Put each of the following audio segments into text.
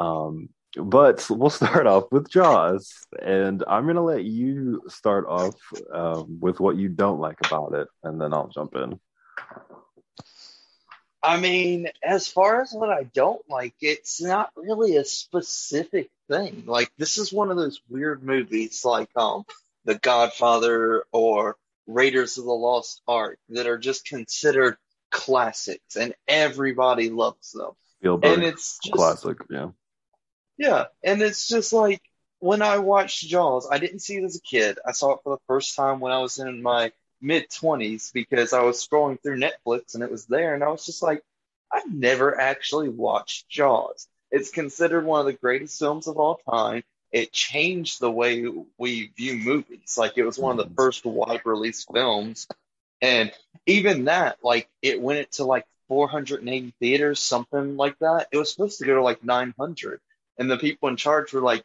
Um, but we'll start off with Jaws, and I'm gonna let you start off um, with what you don't like about it, and then I'll jump in. I mean, as far as what I don't like, it's not really a specific thing. Like this is one of those weird movies, like um, The Godfather or Raiders of the Lost Ark, that are just considered classics, and everybody loves them. Spielberg And it's just classic, yeah. Yeah, and it's just like when I watched Jaws, I didn't see it as a kid. I saw it for the first time when I was in my mid 20s because I was scrolling through Netflix and it was there, and I was just like, I've never actually watched Jaws. It's considered one of the greatest films of all time. It changed the way we view movies. Like it was one of the mm-hmm. first wide release films. And even that, like it went into like 480 theaters, something like that. It was supposed to go to like 900 and the people in charge were like,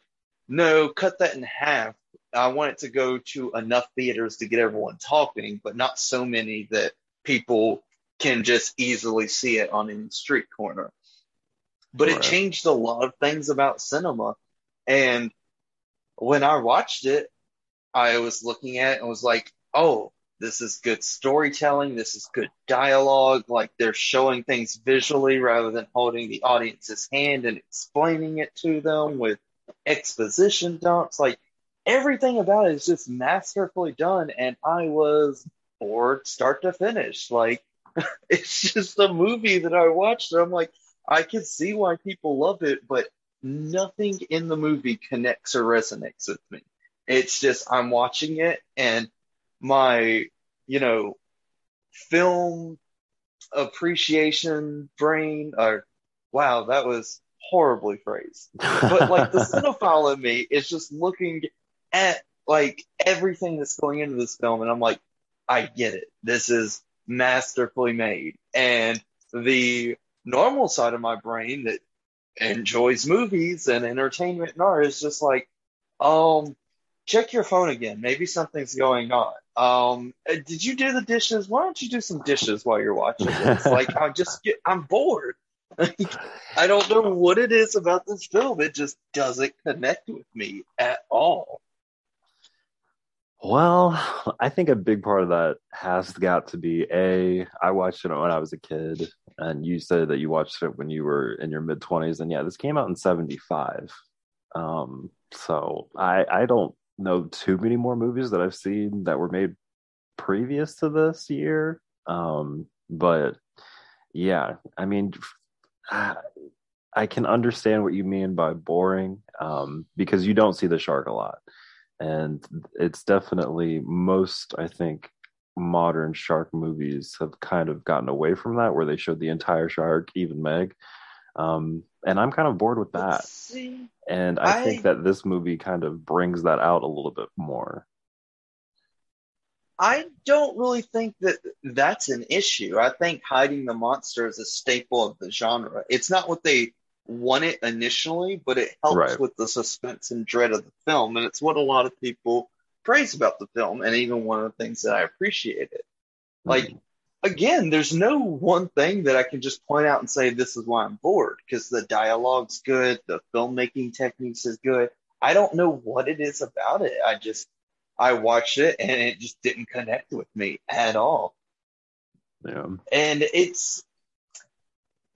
no, cut that in half. I want it to go to enough theaters to get everyone talking, but not so many that people can just easily see it on any street corner. But it changed a lot of things about cinema. And when I watched it, I was looking at it and was like, oh, this is good storytelling. This is good dialogue. Like they're showing things visually rather than holding the audience's hand and explaining it to them with exposition dumps. Like everything about it is just masterfully done. And I was bored start to finish. Like it's just a movie that I watched. And I'm like, I can see why people love it, but nothing in the movie connects or resonates with me. It's just I'm watching it and my, you know, film appreciation brain or wow, that was horribly phrased. But like the cinephile in me is just looking at like everything that's going into this film and I'm like, I get it. This is masterfully made. And the normal side of my brain that enjoys movies and entertainment and art is just like, um, check your phone again. Maybe something's going on. Um, uh, did you do the dishes? Why don't you do some dishes while you're watching this? Like, I'm just get, I'm bored. I don't know what it is about this film. It just doesn't connect with me at all. Well, I think a big part of that has got to be a. I watched it when I was a kid, and you said that you watched it when you were in your mid twenties, and yeah, this came out in seventy five. Um, so I I don't know too many more movies that I've seen that were made previous to this year. Um, but yeah, I mean, I can understand what you mean by boring, um, because you don't see the shark a lot and it's definitely most i think modern shark movies have kind of gotten away from that where they showed the entire shark even meg um, and i'm kind of bored with that and i, I- think that this movie kind of brings that out a little bit more I don't really think that that's an issue. I think hiding the monster is a staple of the genre. It's not what they wanted initially, but it helps Right. with the suspense and dread of the film, and it's what a lot of people praise about the film, and even one of the things that I appreciated. Like, again, there's no one thing that I can just point out and say this is why I'm bored because the dialogue's good, the filmmaking techniques is good. I don't know what it is about it. I just I watched it and it just didn't connect with me at all. yeah And it's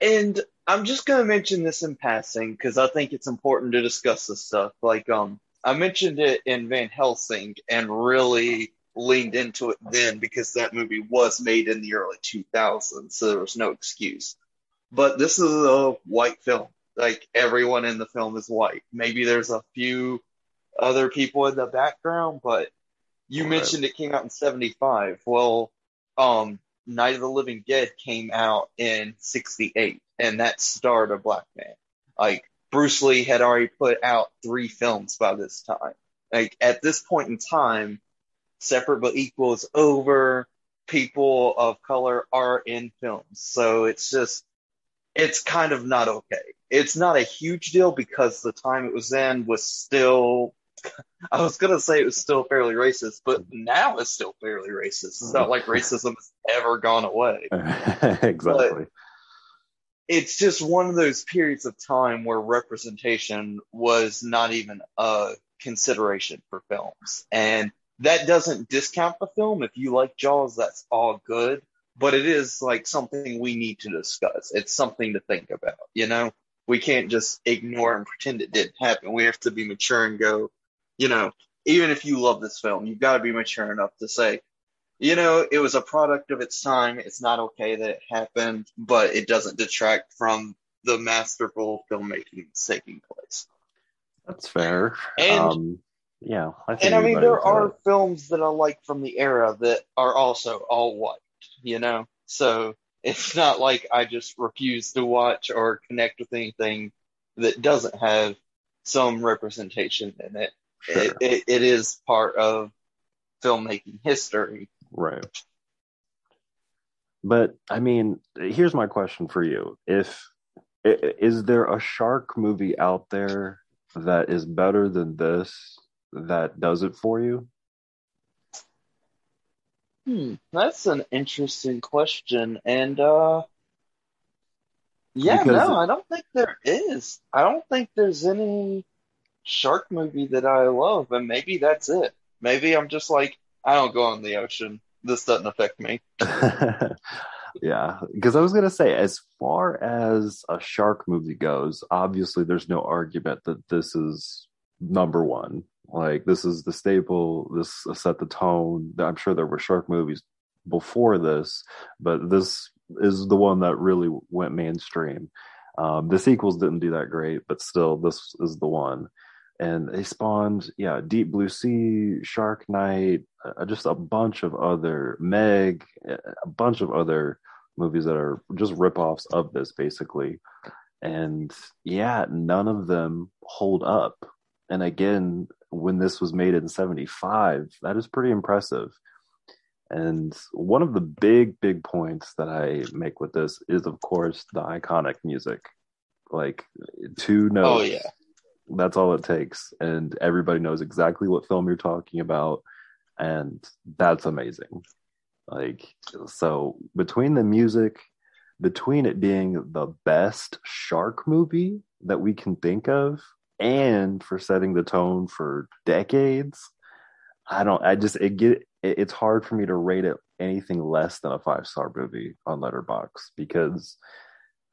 and I'm just gonna mention this in passing because I think it's important to discuss this stuff. Like um I mentioned it in Van Helsing and really leaned into it then because that movie was made in the early 2000s, so there was no excuse. But this is a white film. Like everyone in the film is white. Maybe there's a few other people in the background, but you Right. mentioned it came out in 75. Well, um, Night of the Living Dead came out in 68, and that starred a black man. Like, Bruce Lee had already put out three films by this time. Like, at this point in time, Separate but Equal is over. People of color are in films. So it's just, it's kind of not okay. It's not a huge deal because the time it was in was still I was gonna say it was still fairly racist, but now it's still fairly racist. It's not like racism has ever gone away. exactly it's just one of those periods of time where representation was not even a consideration for films. And that doesn't discount the film. If you like Jaws, that's all good. But it is like something we need to discuss. It's something to think about, you know? We can't just ignore and pretend it didn't happen. We have to be mature and go, you know, even if you love this film, you've got to be mature enough to say, you know, it was a product of its time. It's not okay that it happened, but it doesn't detract from the masterful filmmaking that's taking place. That's fair. And um, yeah, I think and I mean, there are that. films that I like from the era that are also all white, you know? So it's not like I just refuse to watch or connect with anything that doesn't have some representation in it. Sure. It, it, it is part of filmmaking history. Right. But I mean, here's my question for you. If is there a shark movie out there that is better than this that does it for you? Hmm, that's an interesting question. And uh yeah, Because no, I don't think there is. I don't think there's any shark movie that I love, and maybe that's it. Maybe I'm just like, I don't go in the ocean. This doesn't affect me. yeah, because I was gonna say, as far as a shark movie goes, obviously there's no argument that this is number one. Like this is the staple. This set the tone. I'm sure there were shark movies before this, but this is the one that really went mainstream. Um, the sequels didn't do that great, but still, this is the one. And they spawned, yeah, Deep Blue Sea, Shark Night, uh, just a bunch of other Meg, a bunch of other movies that are just ripoffs of this, basically. And yeah, none of them hold up. And again, when this was made in 75, that is pretty impressive. And one of the big, big points that I make with this is, of course, the iconic music. Like two notes. Oh yeah. That's all it takes. And everybody knows exactly what film you're talking about. And that's amazing. Like, so between the music, between it being the best shark movie that we can think of, and for setting the tone for decades, I don't, I just, it get, it, it's hard for me to rate it anything less than a five star movie on Letterboxd because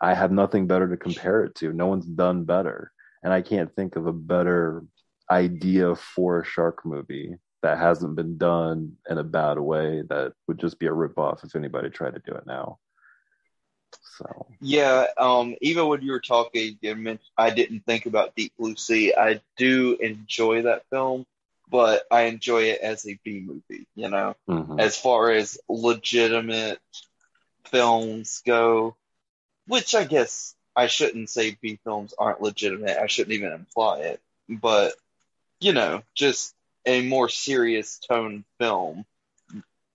I have nothing better to compare it to. No one's done better. And I can't think of a better idea for a shark movie that hasn't been done in a bad way that would just be a ripoff if anybody tried to do it now. So Yeah, um, even when you were talking, I didn't think about Deep Blue Sea. I do enjoy that film, but I enjoy it as a B movie, you know, mhm. as far as legitimate films go, which I guess I shouldn't say B films aren't legitimate. I shouldn't even imply it, but you know, just a more serious tone film.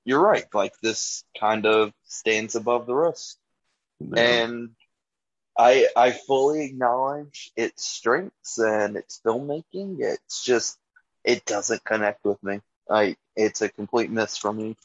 You're right. Like this kind of stands above the rest. Yeah. And I I fully acknowledge its strengths and its filmmaking. It's just it doesn't connect with me. I it's a complete miss for me.